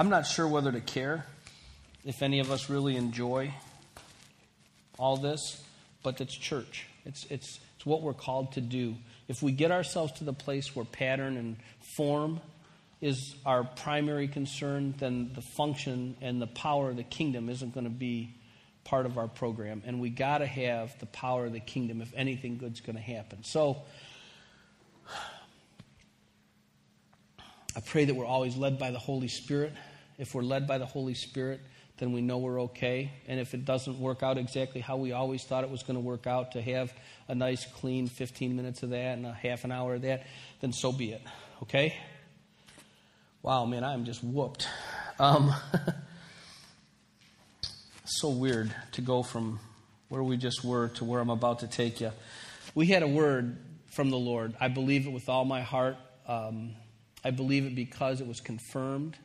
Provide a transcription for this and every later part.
I'm not sure whether to care if any of us really enjoy all this, but it's church. It's, it's, it's what we're called to do. If we get ourselves to the place where pattern and form is our primary concern, then the function and the power of the kingdom isn't going to be part of our program. And we got to have the power of the kingdom if anything good's going to happen. So I pray that we're always led by the Holy Spirit. If we're led by the Holy Spirit, then we know we're okay. And if it doesn't work out exactly how we always thought it was going to work out, to have a nice, clean 15 minutes of that and a half an hour of that, then so be it. Okay? Wow, man, I'm just whooped. Um, so weird to go from where we just were to where I'm about to take you. We had a word from the Lord. I believe it with all my heart. Um, I believe it because it was confirmed.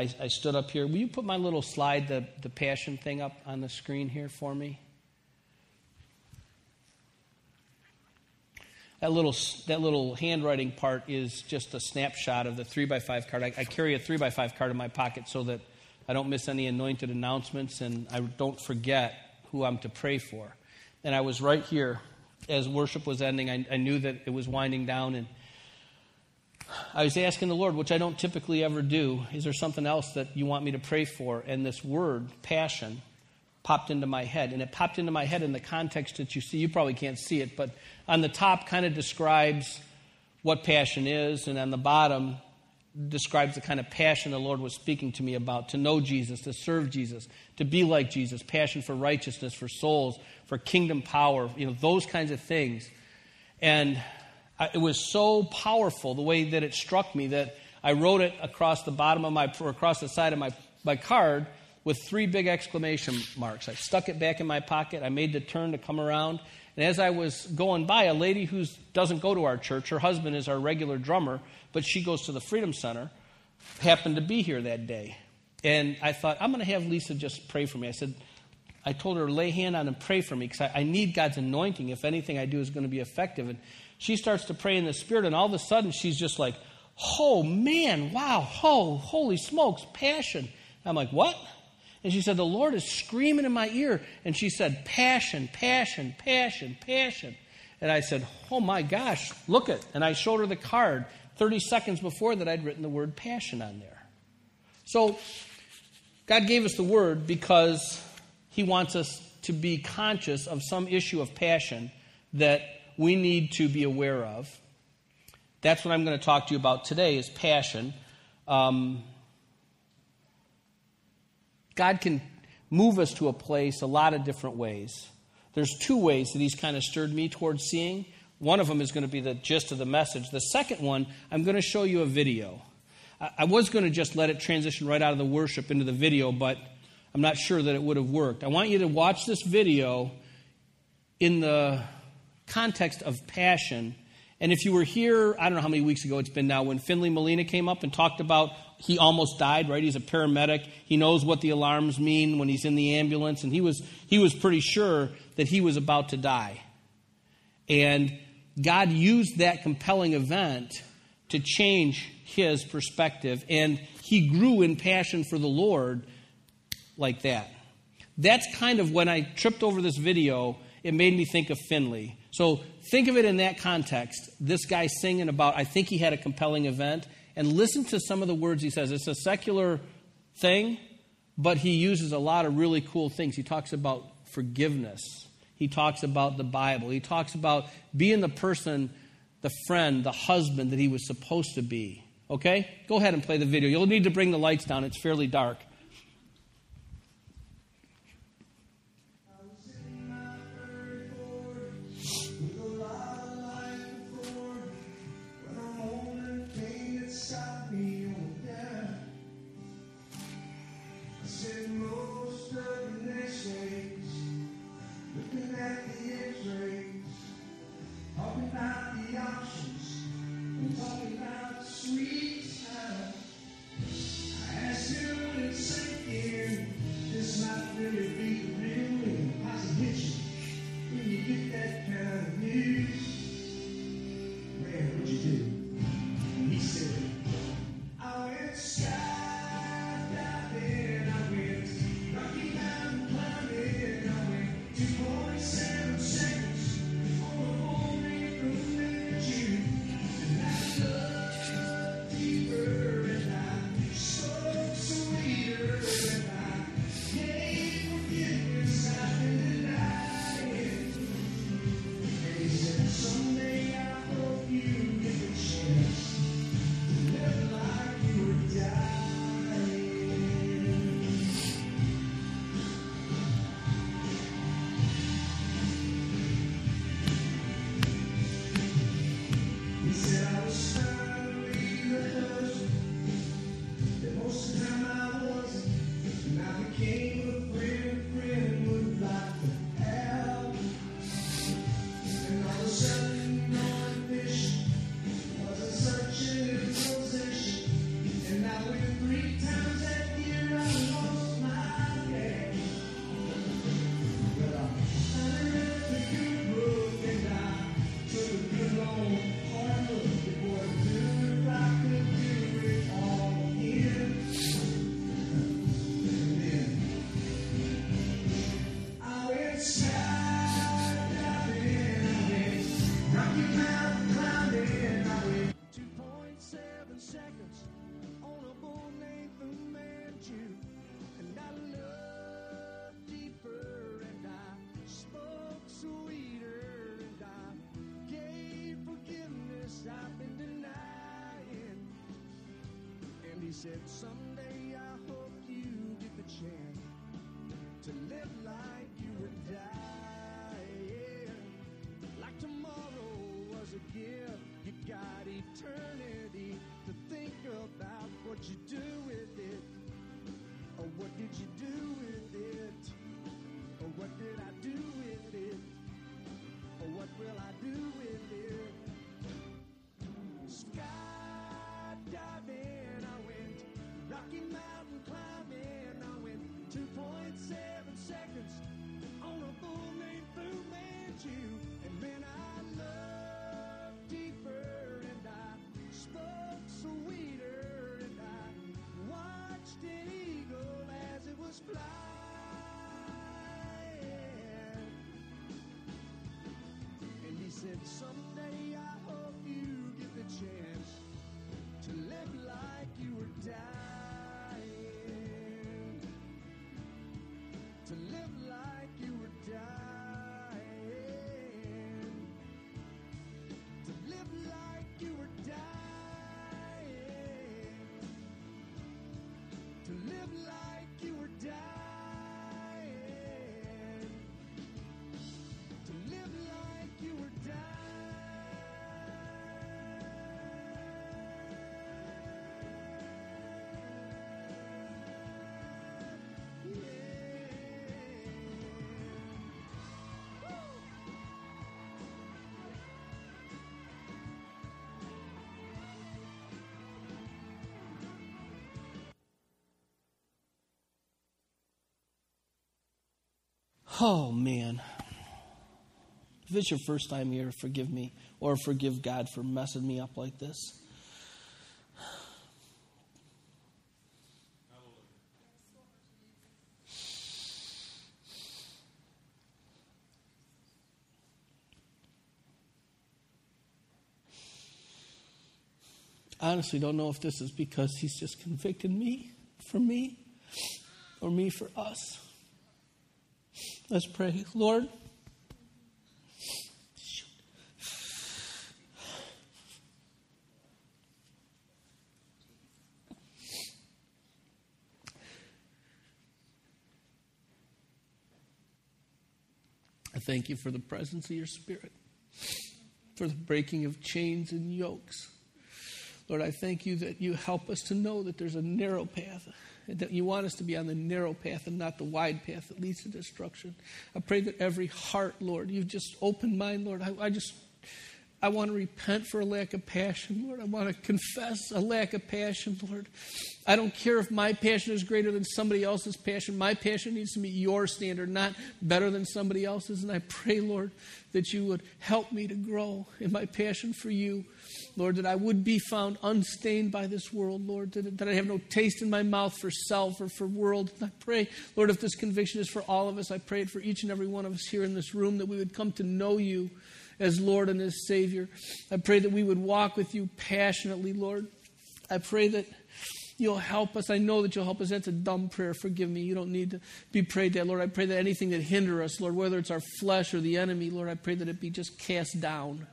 I, I, stood up here. Will you put my little slide, the, the passion thing, up on the screen here for me? That little, that little handwriting part is just a snapshot of the 3 by 5 card. I, I carry a 3 by 5 card in my pocket so that I don't miss any anointed announcements and I don't forget who I'm to pray for. And I was right here as worship was ending. I, I knew that it was winding down and I was asking the Lord, which I don't typically ever do, is there something else that you want me to pray for? And this word, passion, popped into my head. And it popped into my head in the context that you see. You probably can't see it, but on the top kind of describes what passion is, and on the bottom describes the kind of passion the Lord was speaking to me about to know Jesus, to serve Jesus, to be like Jesus, passion for righteousness, for souls, for kingdom power, you know, those kinds of things. And it was so powerful the way that it struck me that I wrote it across the bottom of my, or across the side of my, my card with three big exclamation marks. I stuck it back in my pocket. I made the turn to come around. And as I was going by, a lady who doesn't go to our church, her husband is our regular drummer, but she goes to the Freedom Center, happened to be here that day. And I thought, I'm going to have Lisa just pray for me. I said, I told her, lay hand on and pray for me because I, I, need God's anointing if anything I do is going to be effective. And she starts to pray in the Spirit, and all of a sudden she's just like, oh man, wow, oh, holy smokes, passion. I'm like, what? And she said, The Lord is screaming in my ear. And she said, Passion, passion, passion, passion. And I said, Oh my gosh, look it. And I showed her the card. 30 seconds before that, I'd written the word passion on there. So, God gave us the word because He wants us to be conscious of some issue of passion that we need to be aware of. That's what I'm going to talk to you about today is passion. Um, God can move us to a place a lot of different ways. There's two ways that He's kind of stirred me towards seeing. One of them is going to be the gist of the message. The second one, I'm going to show you a video. I was going to just let it transition right out of the worship into the video, but I'm not sure that it would have worked. I want you to watch this video in the context of passion. And if you were here, I don't know how many weeks ago it's been now, when Finley Molina came up and talked about he almost died, right? He's a paramedic. He knows what the alarms mean when he's in the ambulance, and he was, he was pretty sure that he was about to die. And God used that compelling event to change his perspective, and he grew in passion for the Lord like that. That's kind of when I tripped over this video, it made me think of Finley. So think of it in that context. This guy singing about, I think he had a compelling event, and listen to some of the words he says. It's a secular thing, but he uses a lot of really cool things. He talks about forgiveness, he talks about the Bible, he talks about being the person, the friend, the husband that he was supposed to be. Okay? Go ahead and play the video. You'll need to bring the lights down, it's fairly dark. To live like Oh, man. If it's your first time here, forgive me or forgive God for messing me up like this. Honestly don't know if this is because he's just convicted me for me or me for us. Let's pray. Lord, I thank you for the presence of your Spirit, for the breaking of chains and yokes. Lord, I thank you that you help us to know that there's a narrow path, that you want us to be on the narrow path and not the wide path that leads to destruction. I pray that every heart, Lord, you've just opened mine, Lord. I, I just, I want to repent for a lack of passion, Lord. I want to confess a lack of passion, Lord. I don't care if my passion is greater than somebody else's passion. My passion needs to meet your standard, not better than somebody else's. And I pray, Lord, that you would help me to grow in my passion for you. Lord, that I would be found unstained by this world, Lord, that, that I have no taste in my mouth for self or for world. And I pray, Lord, if this conviction is for all of us, I pray it for each and every one of us here in this room that we would come to know you as Lord and as Savior. I pray that we would walk with you passionately, Lord. I pray that you'll help us. I know that you'll help us. That's a dumb prayer. Forgive me. You don't need to be prayed that, Lord. I pray that anything that hinder us, Lord, whether it's our flesh or the enemy, Lord, I pray that it be just cast down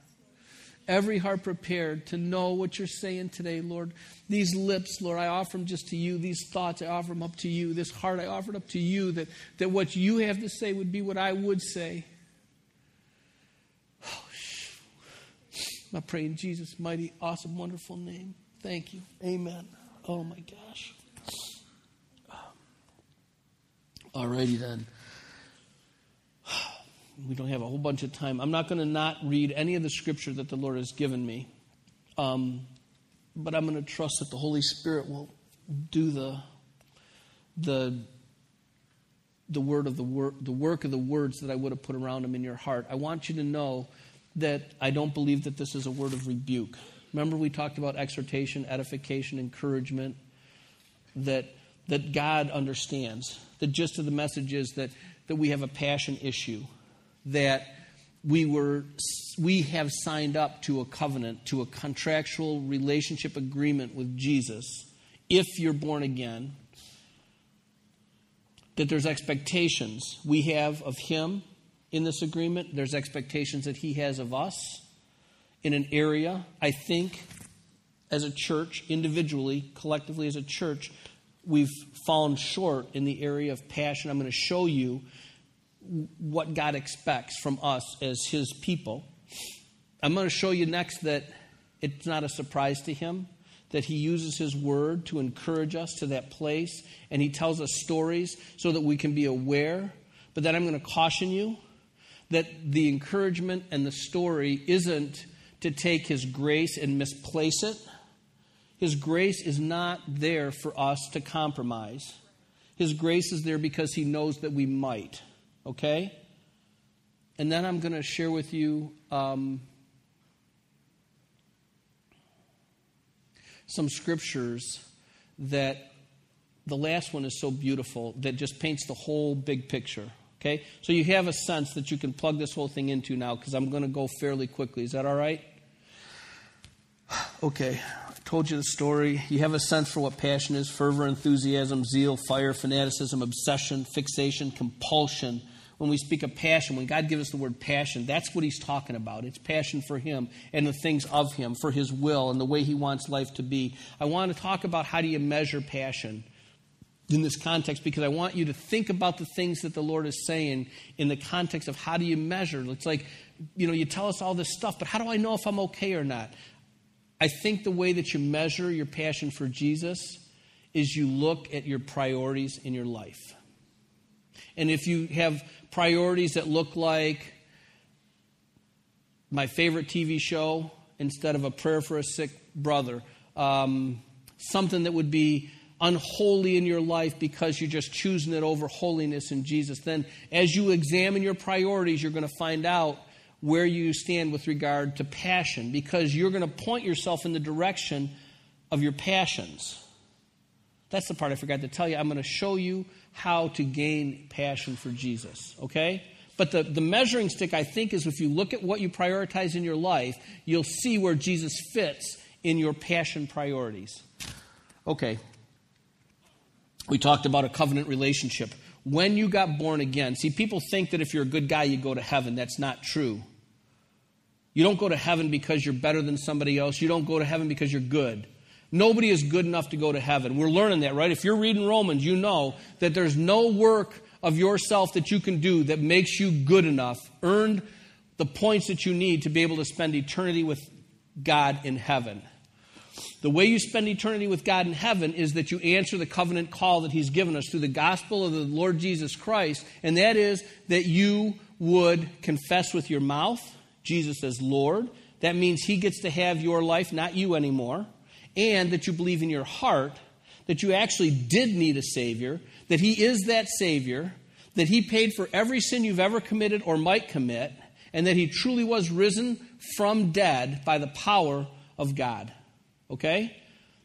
every heart prepared to know what you're saying today, Lord. These lips, Lord, I offer them just to you. These thoughts, I offer them up to you. This heart, I offer it up to you. That, that what you have to say would be what I would say. I pray in Jesus' mighty, awesome, wonderful name. Thank you. Amen. Oh my gosh. Alrighty then. We don't have a whole bunch of time. I'm not going to not read any of the scripture that the Lord has given me, um, but I'm going to trust that the Holy Spirit will do the the the word of the word, the work of the words that I would have put around them in your heart. I want you to know that I don't believe that this is a word of rebuke. Remember, we talked about exhortation, edification, encouragement. That that God understands. The gist of the message is that that we have a passion issue that we were we have signed up to a covenant to a contractual relationship agreement with Jesus if you're born again that there's expectations we have of him in this agreement there's expectations that he has of us in an area i think as a church, individually, collectively as a church, we've fallen short in the area of passion. I'm going to show you what God expects from us as His people. I'm going to show you next that it's not a surprise to Him that He uses His word to encourage us to that place, and He tells us stories so that we can be aware. But then I'm going to caution you that the encouragement and the story isn't to take His grace and misplace it. His grace is not there for us to compromise. His grace is there because He knows that we might. Okay? And then I'm going to share with you um, some scriptures that the last one is so beautiful that just paints the whole big picture. Okay? So you have a sense that you can plug this whole thing into now because I'm going to go fairly quickly. Is that all right? Okay. I told you the story. You have a sense for what passion is fervor, enthusiasm, zeal, fire, fanaticism, obsession, fixation, compulsion when we speak of passion, when God gives us the word passion, that's what He's talking about. It's passion for Him and the things of Him, for His will and the way He wants life to be. I want to talk about how do you measure passion in this context because I want you to think about the things that the Lord is saying in the context of how do you measure. It's like, you know, you tell us all this stuff, but how do I know if I'm okay or not? I think the way that you measure your passion for Jesus is you look at your priorities in your life. And if you have priorities that look like my favorite TV show instead of a prayer for a sick brother, um, something that would be unholy in your life because you're just choosing it over holiness in Jesus, then as you examine your priorities, you're going to find out where you stand with regard to passion because you're going to point yourself in the direction of your passions. That's the part I forgot to tell you. I'm going to show you how to gain passion for Jesus, okay? But the, the measuring stick, I think, is if you look at what you prioritize in your life, you'll see where Jesus fits in your passion priorities. Okay. We talked about a covenant relationship. When you got born again, see, people think that if you're a good guy, you go to heaven. That's not true. You don't go to heaven because you're better than somebody else. You don't go to heaven because you're good. Nobody is good enough to go to heaven. We're learning that, right? If you're reading Romans, you know that there's no work of yourself that you can do that makes you good enough, earned the points that you need to be able to spend eternity with God in heaven. The way you spend eternity with God in heaven is that you answer the covenant call that He's given us through the gospel of the Lord Jesus Christ, and that is that you would confess with your mouth Jesus as Lord. That means He gets to have your life, not you anymore and that you believe in your heart that you actually did need a Savior, that He is that Savior, that He paid for every sin you've ever committed or might commit, and that He truly was risen from dead by the power of God. Okay?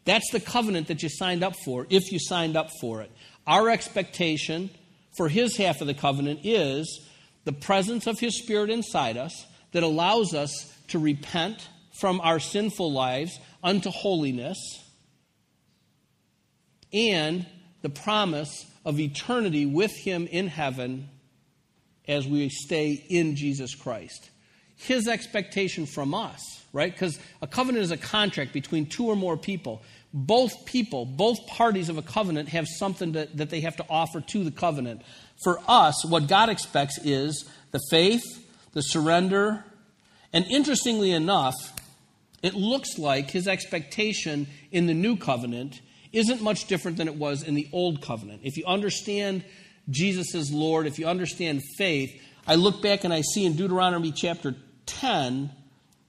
That's the covenant that you signed up for, if you signed up for it. Our expectation for His half of the covenant is the presence of His Spirit inside us that allows us to repent from our sinful lives unto holiness, and the promise of eternity with Him in heaven as we stay in Jesus Christ. His expectation from us, right? Because a covenant is a contract between two or more people. Both people, both parties of a covenant have something that, that they have to offer to the covenant. For us, what God expects is the faith, the surrender, and interestingly enough, it looks like his expectation in the new covenant isn't much different than it was in the old covenant. If you understand Jesus as Lord, if you understand faith, I look back and I see in Deuteronomy chapter 10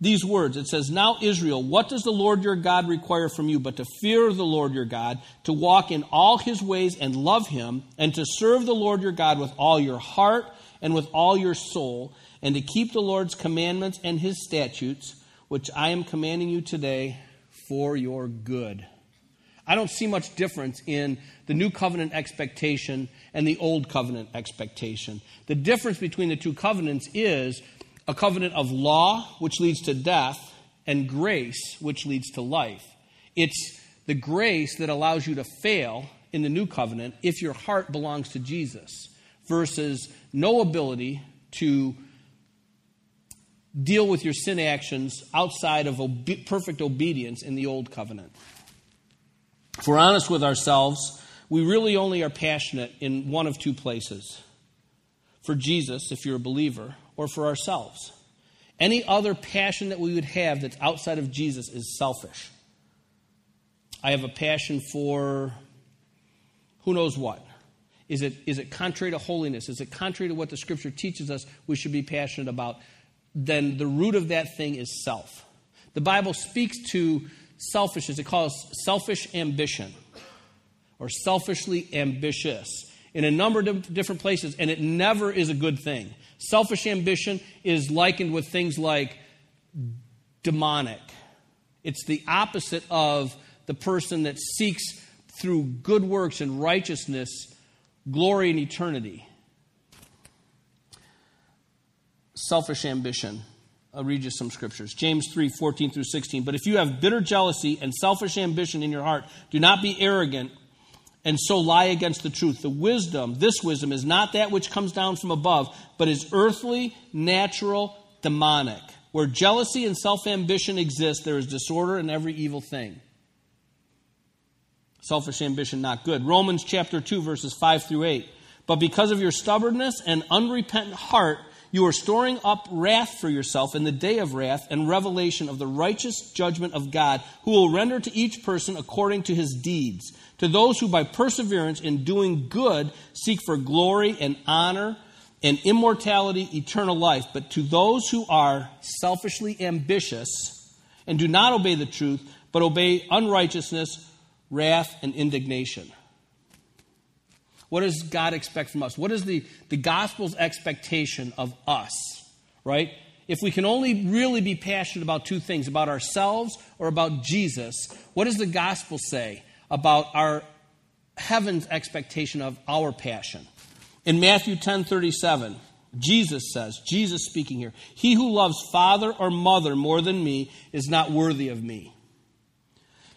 these words. It says, Now, Israel, what does the Lord your God require from you but to fear the Lord your God, to walk in all his ways and love him, and to serve the Lord your God with all your heart and with all your soul, and to keep the Lord's commandments and his statutes? which I am commanding you today for your good. I don't see much difference in the new covenant expectation and the old covenant expectation. The difference between the two covenants is a covenant of law, which leads to death, and grace, which leads to life. It's the grace that allows you to fail in the new covenant if your heart belongs to Jesus, versus no ability to deal with your sin actions outside of obe- perfect obedience in the old covenant. If we're honest with ourselves, we really only are passionate in one of two places for Jesus, if you're a believer, or for ourselves. Any other passion that we would have that's outside of Jesus is selfish. I have a passion for who knows what. Is it, is it contrary to holiness? Is it contrary to what the scripture teaches us we should be passionate about? Then the root of that thing is self. The Bible speaks to selfishness, it calls selfish ambition or selfishly ambitious in a number of different places, and it never is a good thing. Selfish ambition is likened with things like demonic. It's the opposite of the person that seeks through good works and righteousness glory and eternity. Selfish ambition. I'll read you some scriptures. James 3 14 through 16. But if you have bitter jealousy and selfish ambition in your heart, do not be arrogant and so lie against the truth. The wisdom, this wisdom, is not that which comes down from above, but is earthly, natural, demonic. Where jealousy and self ambition exist, there is disorder in every evil thing. Selfish ambition, not good. Romans chapter 2, verses 5 through 8. But because of your stubbornness and unrepentant heart, you are storing up wrath for yourself in the day of wrath and revelation of the righteous judgment of God, who will render to each person according to his deeds. To those who by perseverance in doing good seek for glory and honor and immortality, eternal life. But to those who are selfishly ambitious and do not obey the truth, but obey unrighteousness, wrath, and indignation. What does God expect from us? What is the, the gospel's expectation of us, right? If we can only really be passionate about two things, about ourselves or about Jesus, what does the gospel say about our heaven's expectation of our passion? In Matthew 10 37, Jesus says, Jesus speaking here, He who loves father or mother more than me is not worthy of me.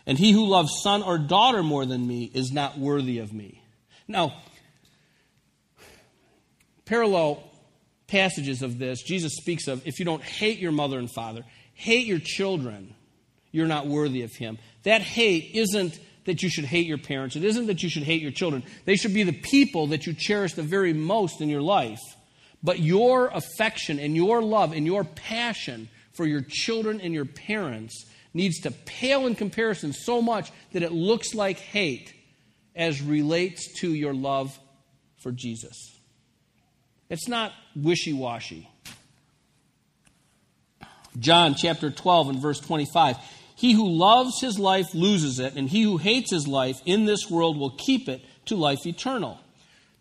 And he who loves son or daughter more than me is not worthy of me. Now, parallel passages of this, Jesus speaks of if you don't hate your mother and father, hate your children, you're not worthy of him. That hate isn't that you should hate your parents. It isn't that you should hate your children. They should be the people that you cherish the very most in your life. But your affection and your love and your passion for your children and your parents needs to pale in comparison so much that it looks like hate as relates to your love for Jesus. It's not wishy washy. John chapter 12 and verse 25. He who loves his life loses it, and he who hates his life in this world will keep it to life eternal.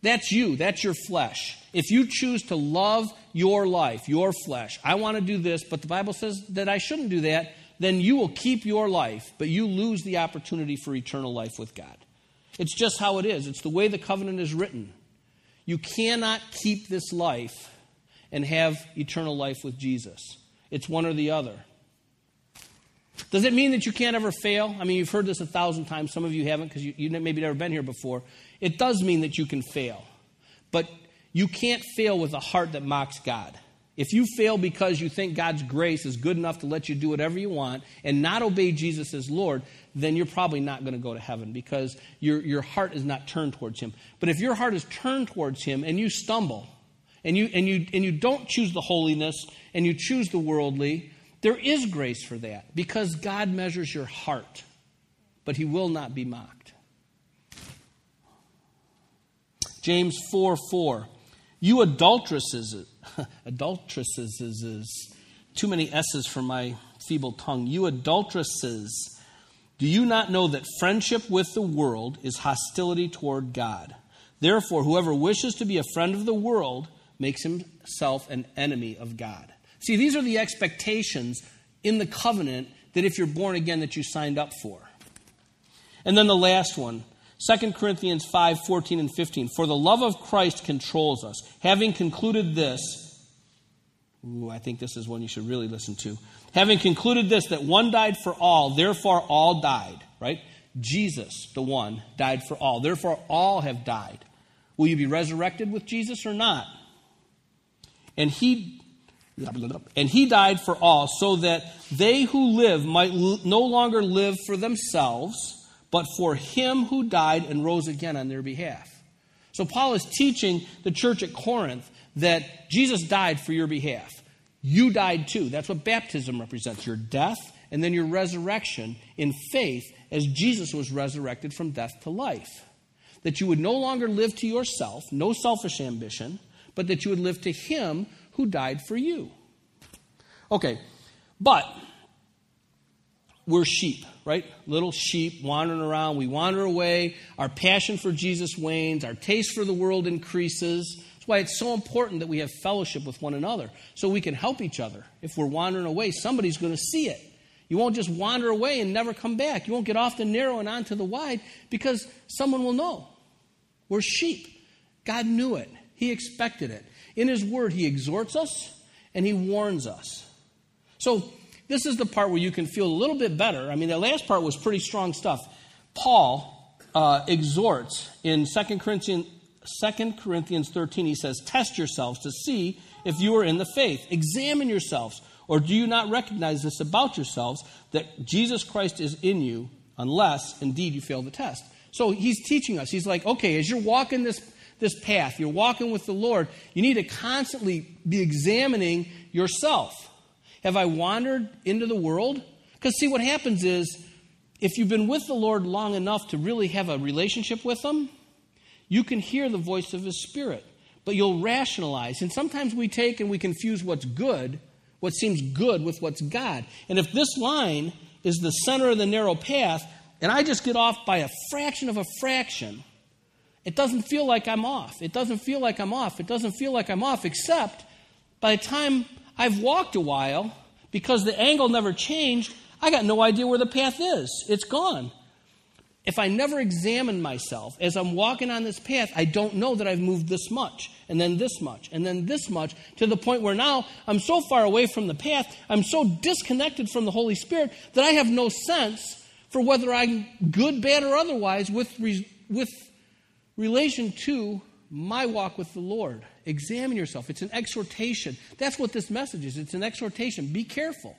That's you, that's your flesh. If you choose to love your life, your flesh, I want to do this, but the Bible says that I shouldn't do that, then you will keep your life, but you lose the opportunity for eternal life with God. It's just how it is. It's the way the covenant is written. You cannot keep this life and have eternal life with Jesus. It's one or the other. Does it mean that you can't ever fail? I mean, you've heard this a thousand times. Some of you haven't because you, you maybe never been here before. It does mean that you can fail. But you can't fail with a heart that mocks God. If you fail because you think God's grace is good enough to let you do whatever you want and not obey Jesus as Lord, then you're probably not going to go to heaven because your, your heart is not turned towards Him. But if your heart is turned towards Him and you stumble and you, and you, and you don't choose the holiness and you choose the worldly, there is grace for that because God measures your heart, but He will not be mocked. James 4 4. You adulteresses, adulteresses is too many S's for my feeble tongue. You adulteresses, do you not know that friendship with the world is hostility toward God? Therefore, whoever wishes to be a friend of the world makes himself an enemy of God. See, these are the expectations in the covenant that if you're born again that you signed up for. And then the last one, 2 Corinthians 5 14 and 15. For the love of Christ controls us. Having concluded this, ooh, I think this is one you should really listen to. Having concluded this, that one died for all, therefore all died, right? Jesus, the one, died for all. Therefore all have died. Will you be resurrected with Jesus or not? And he And he died for all, so that they who live might no longer live for themselves, but for him who died and rose again on their behalf. So Paul is teaching the church at Corinth that Jesus died for your behalf. You died too. That's what baptism represents your death and then your resurrection in faith as Jesus was resurrected from death to life. That you would no longer live to yourself, no selfish ambition, but that you would live to him who died for you. Okay, but we're sheep, right? Little sheep wandering around. We wander away. Our passion for Jesus wanes. Our taste for the world increases. That's why it's so important that we have fellowship with one another so we can help each other. If we're wandering away, somebody's going to see it. You won't just wander away and never come back. You won't get off the narrow and onto the wide because someone will know. We're sheep. God knew it, He expected it. In His Word, He exhorts us and He warns us. So, this is the part where you can feel a little bit better. I mean, the last part was pretty strong stuff. Paul uh, exhorts in 2 Corinthians, 2 Corinthians 13, he says, Test yourselves to see if you are in the faith. Examine yourselves. Or do you not recognize this about yourselves, that Jesus Christ is in you, unless indeed you fail the test? So he's teaching us. He's like, okay, as you're walking this, this path, you're walking with the Lord, you need to constantly be examining yourself. Have I wandered into the world? Because, see, what happens is, if you've been with the Lord long enough to really have a relationship with Him, you can hear the voice of His Spirit, but you'll rationalize. And sometimes we take and we confuse what's good, what seems good, with what's God. And if this line is the center of the narrow path, and I just get off by a fraction of a fraction, it doesn't feel like I'm off. It doesn't feel like I'm off. It doesn't feel like I'm off, except by the time I've walked a while, because the angle never changed, I got no idea where the path is. It's gone. If I never examine myself as I'm walking on this path, I don't know that I've moved this much, and then this much, and then this much, to the point where now I'm so far away from the path, I'm so disconnected from the Holy Spirit that I have no sense for whether I'm good, bad, or otherwise with, re- with relation to my walk with the Lord. Examine yourself. It's an exhortation. That's what this message is. It's an exhortation. Be careful.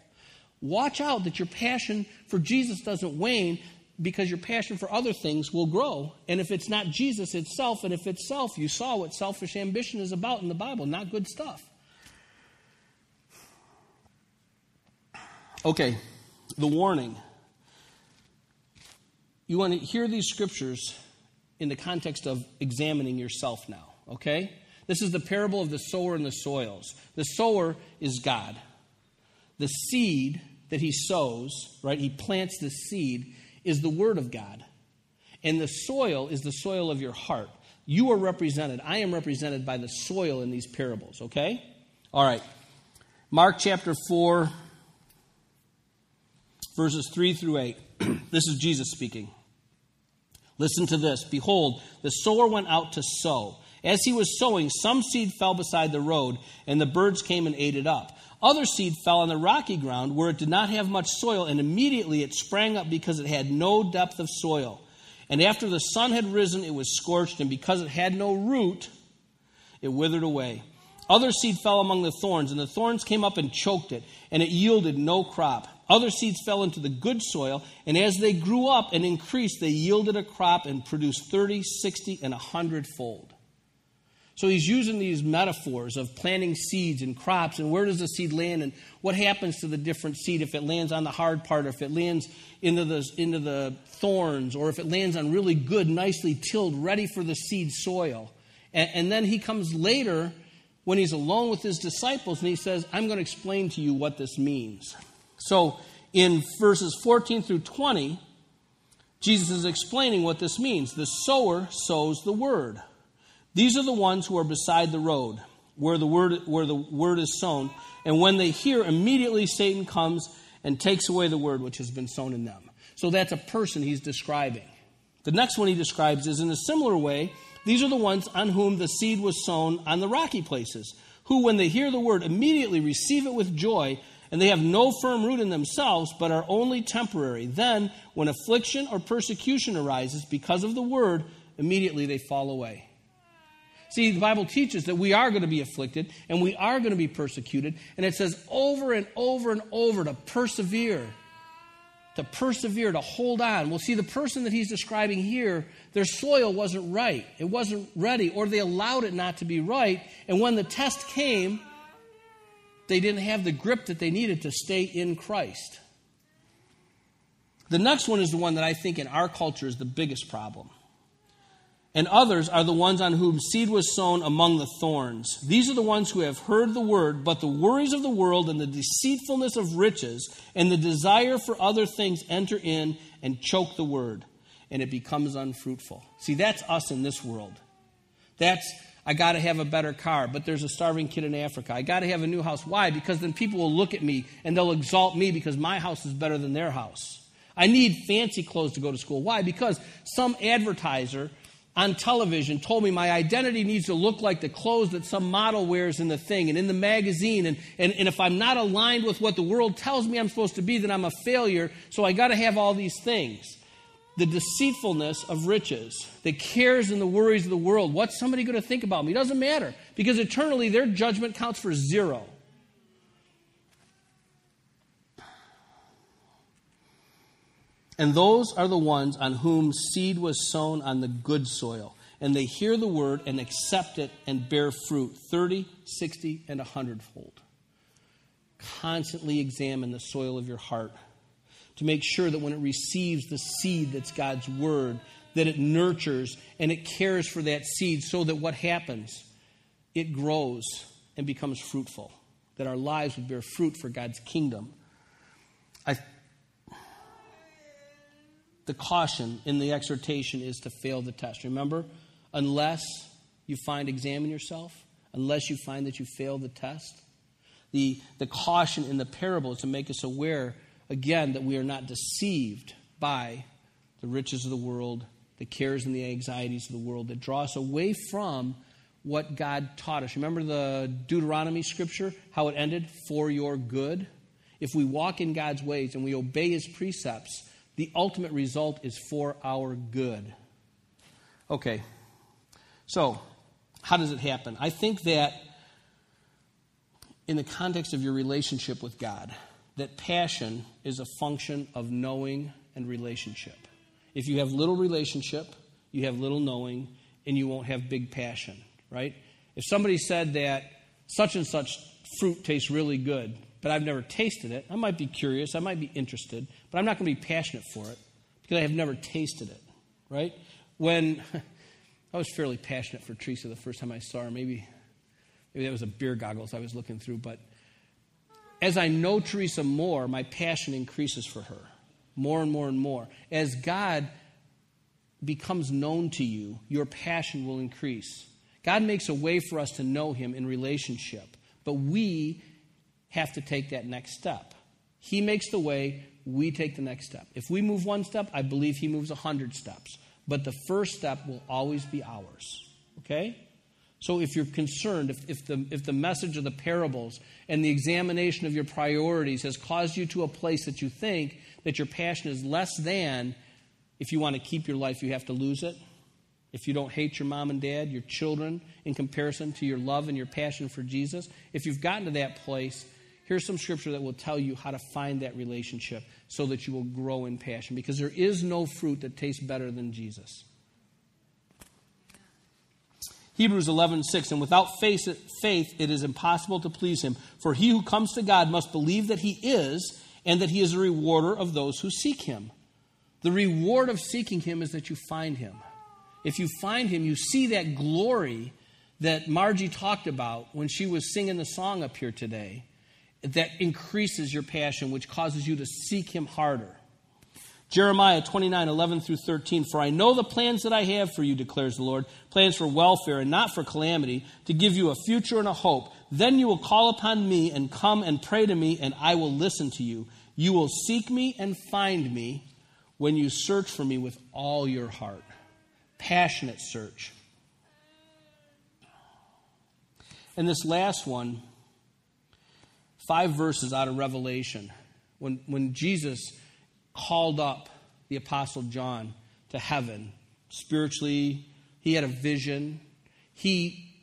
Watch out that your passion for Jesus doesn't wane because your passion for other things will grow. And if it's not Jesus, it's self. And if it's self, you saw what selfish ambition is about in the Bible, not good stuff. Okay, the warning. You want to hear these scriptures in the context of examining yourself now, okay? This is the parable of the sower and the soils. The sower is God. The seed that he sows, right? He plants the seed is the word of God. And the soil is the soil of your heart. You are represented. I am represented by the soil in these parables, okay? All right. Mark chapter 4, verses 3 through 8. this is Jesus speaking. Listen to this. Behold, the sower went out to sow. As he was sowing, some seed fell beside the road, and the birds came and ate it up. Other seed fell on the rocky ground where it did not have much soil, and immediately it sprang up because it had no depth of soil. And after the sun had risen, it was scorched, and because it had no root, it withered away. Other seed fell among the thorns, and the thorns came up and choked it, and it yielded no crop. Other seeds fell into the good soil, and as they grew up and increased, they yielded a crop and produced 30, 60, and 100 fold. So he's using these metaphors of planting seeds and crops, and where does the seed land, and what happens to the different seed if it lands on the hard part, or if it lands into the, into the thorns, or if it lands on really good, nicely tilled, ready for the seed soil. And, and then he comes later when he's alone with his disciples, and he says, I'm going to explain to you what this means. So in verses 14 through 20, Jesus is explaining what this means. The sower sows the word. These are the ones who are beside the road, where the word, where the word is sown. And when they hear, immediately Satan comes and takes away the word which has been sown in them. So that's a person he's describing. The next one he describes is in a similar way, these are the ones on whom the seed was sown on the rocky places, who, when they hear the word, immediately receive it with joy, and they have no firm root in themselves, but are only temporary. Then, when affliction or persecution arises because of the word, immediately they fall away. See, the Bible teaches that we are going to be afflicted and we are going to be persecuted. And it says over and over and over to persevere. To persevere, to hold on. Well, see, the person that he's describing here, their soil wasn't right. It wasn't ready, or they allowed it not to be right. And when the test came, they didn't have the grip that they needed to stay in Christ. The next one is the one that I think in our culture is the biggest problem. And others are the ones on whom seed was sown among the thorns. These are the ones who have heard the word, but the worries of the world and the deceitfulness of riches and the desire for other things enter in and choke the word, and it becomes unfruitful. See, that's us in this world. That's I got to have a better car, but there's a starving kid in Africa. I got to have a new house. Why? Because then people will look at me and they'll exalt me because my house is better than their house. I need fancy clothes to go to school. Why? Because some advertiser on television told me my identity needs to look like the clothes that some model wears in the thing and in the magazine. And, and, and if I'm not aligned with what the world tells me I'm supposed to be, then I'm a failure. So I got to have all these things the deceitfulness of riches, the cares and the worries of the world. What's somebody going to think about me? It doesn't matter because eternally their judgment counts for zero. And those are the ones on whom seed was sown on the good soil. And they hear the word and accept it and bear fruit 30, 60, and 100 fold. Constantly examine the soil of your heart to make sure that when it receives the seed that's God's word, that it nurtures and it cares for that seed so that what happens? It grows and becomes fruitful. That our lives would bear fruit for God's kingdom. I, the caution in the exhortation is to fail the test. Remember, unless you find, examine yourself, unless you find that you fail the test. The, the caution in the parable is to make us aware again, that we are not deceived by the riches of the world, the cares and the anxieties of the world that draw us away from what God taught us. Remember the Deuteronomy scripture, how it ended? For your good. If we walk in God's ways and we obey his precepts, the ultimate result is for our good. Okay, so how does it happen? I think that in the context of your relationship with God, that passion is a function of knowing and relationship. If you have little relationship, you have little knowing, and you won't have big passion, right? If somebody said that such and such fruit tastes really good, but I've never tasted it, I might be curious, I might be interested, but I'm not going to be passionate for it because I have never tasted it, right? When I was fairly passionate for Teresa the first time I saw her, maybe maybe that was a beer goggles I was looking through, but as I know Teresa more, my passion increases for her more and more and more. As God becomes known to you, your passion will increase. God makes a way for us to know Him in relationship, but we have to take that next step. He makes the way, we take the next step. If we move one step, I believe He moves a hundred steps. But the first step will always be ours. Okay? So if you're concerned, if, if, the, if the message of the parables and the examination of your priorities has caused you to a place that you think that your passion is less than, if you want to keep your life, you have to lose it. If you don't hate your mom and dad, your children, in comparison to your love and your passion for Jesus, if you've gotten to that place, here's some scripture that will tell you how to find that relationship so that you will grow in passion. Because there is no fruit that tastes better than Jesus. Hebrews 11:6 and without faith it is impossible to please him for he who comes to God must believe that he is and that he is a rewarder of those who seek him. The reward of seeking him is that you find him. If you find him, you see that glory that Margie talked about when she was singing the song up here today. That increases your passion, which causes you to seek him harder. Jeremiah 29, 11 through 13. For I know the plans that I have for you, declares the Lord plans for welfare and not for calamity, to give you a future and a hope. Then you will call upon me and come and pray to me, and I will listen to you. You will seek me and find me when you search for me with all your heart. Passionate search. And this last one, five verses out of Revelation, when, when Jesus called up the Apostle John to heaven. Spiritually, he had a vision. He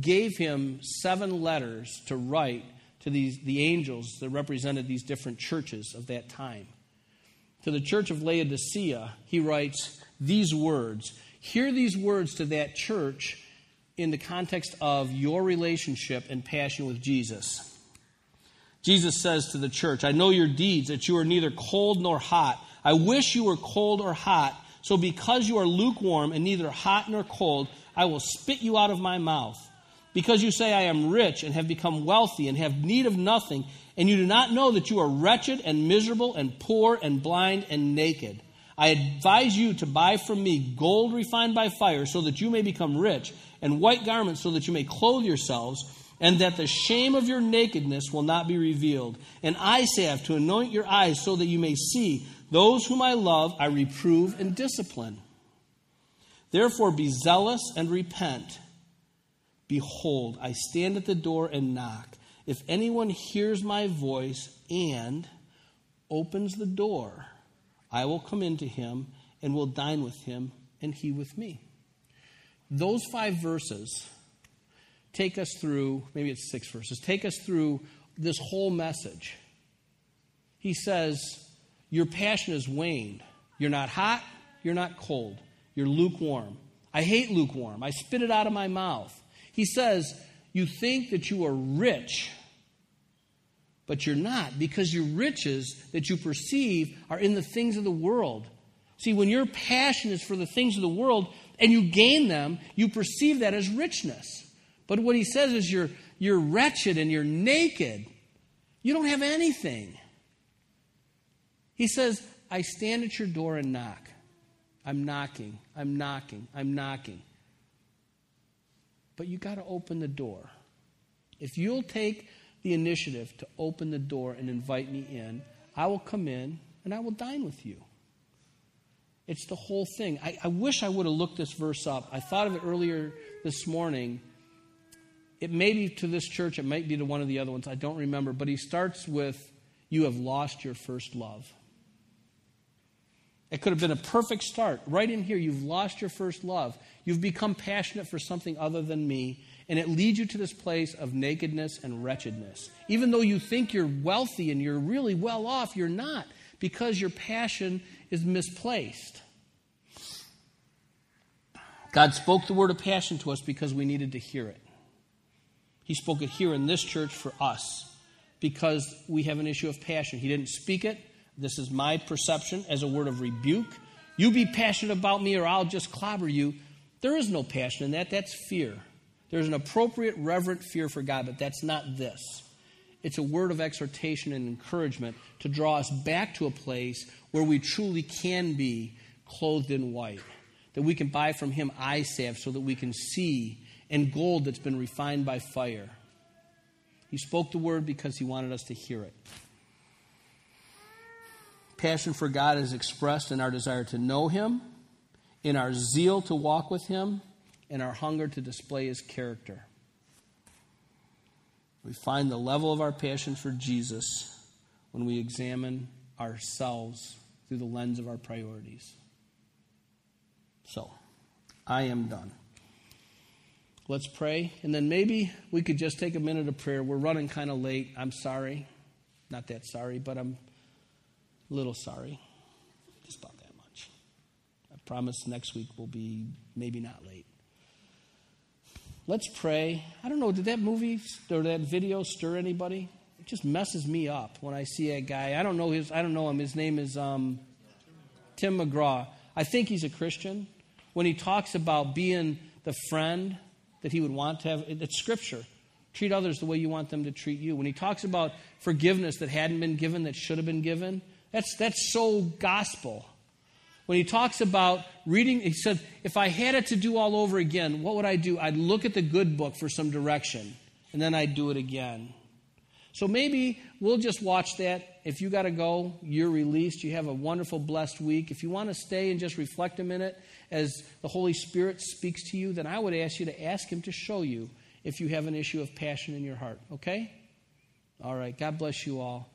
gave him seven letters to write to these, the angels that represented these different churches of that time. To the church of Laodicea, he writes these words Hear these words to that church in the context of your relationship and passion with Jesus. Jesus says to the church, I know your deeds, that you are neither cold nor hot. I wish you were cold or hot. So because you are lukewarm and neither hot nor cold, I will spit you out of my mouth. Because you say, I am rich and have become wealthy and have need of nothing, and you do not know that you are wretched and miserable and poor and blind and naked. I advise you to buy from me gold refined by fire so that you may become rich, and white garments so that you may clothe yourselves and that the shame of your nakedness will not be revealed. And I, salve to anoint your eyes so that you may see. Those whom I love, I reprove and discipline. Therefore, be zealous and repent. Behold, I stand at the door and knock. If anyone hears my voice and opens the door, I will come into him and will dine with him, and he with me. Those five verses take us through, maybe it's six verses, take us through this whole message. He says, Your passion has waned. You're not hot, you're not cold, you're lukewarm. I hate lukewarm. I spit it out of my mouth. He says, You think that you are rich, but you're not because your riches that you perceive are in the things of the world. See, when your passion is for the things of the world and you gain them, you perceive that as richness. But what he says is you're, you're wretched and you're naked. You don't have anything. He says, I stand at your door and knock. I'm knocking, I'm knocking, I'm knocking. But you got to open the door. If you'll take the initiative to open the door and invite me in, I will come in and I will dine with you. It's the whole thing. I, I wish I would have looked this verse up. I thought of it earlier this morning it may be to this church, it might be to one of the other ones, I don't remember, but he starts with, You have lost your first love. It could have been a perfect start. Right in here, you've lost your first love. You've become passionate for something other than me, and it leads you to this place of nakedness and wretchedness. Even though you think you're wealthy and you're really well off, you're not, because your passion is misplaced. God spoke the word of passion to us because we needed to hear it. He spoke it here in this church for us because we have an issue of passion. He didn't speak it. This is my perception as a word of rebuke. You be passionate about me or I'll just clobber you. There is no passion in that. That's fear. There's an appropriate, reverent fear for God, but that's not this. It's a word of exhortation and encouragement to draw us back to a place where we truly can be clothed in white. That we can buy from Him eye salve so that we can see and gold that's been refined by fire. He spoke the word because he wanted us to hear it. Passion for God is expressed in our desire to know him, in our zeal to walk with him, and our hunger to display his character. We find the level of our passion for Jesus when we examine ourselves through the lens of our priorities. So, I am done. Let's pray. And then maybe we could just take a minute of prayer. We're running kind of late. I'm sorry. Not that sorry, but I'm a little sorry. Just about that much. I promise next week will be maybe not late. Let's pray. I don't know, did that movie or that video stir anybody? It just messes me up when I see a guy. I don't know his I don't know him. His name is um, Tim McGraw. I think he's a Christian. When he talks about being the friend that he would want to have. It's scripture. Treat others the way you want them to treat you. When he talks about forgiveness that hadn't been given, that should have been given, that's, that's so gospel. When he talks about reading, he said, if I had it to do all over again, what would I do? I'd look at the good book for some direction, and then I'd do it again. So maybe we'll just watch that. If you got to go, you're released. You have a wonderful, blessed week. If you want to stay and just reflect a minute, as the Holy Spirit speaks to you, then I would ask you to ask Him to show you if you have an issue of passion in your heart. Okay? All right. God bless you all.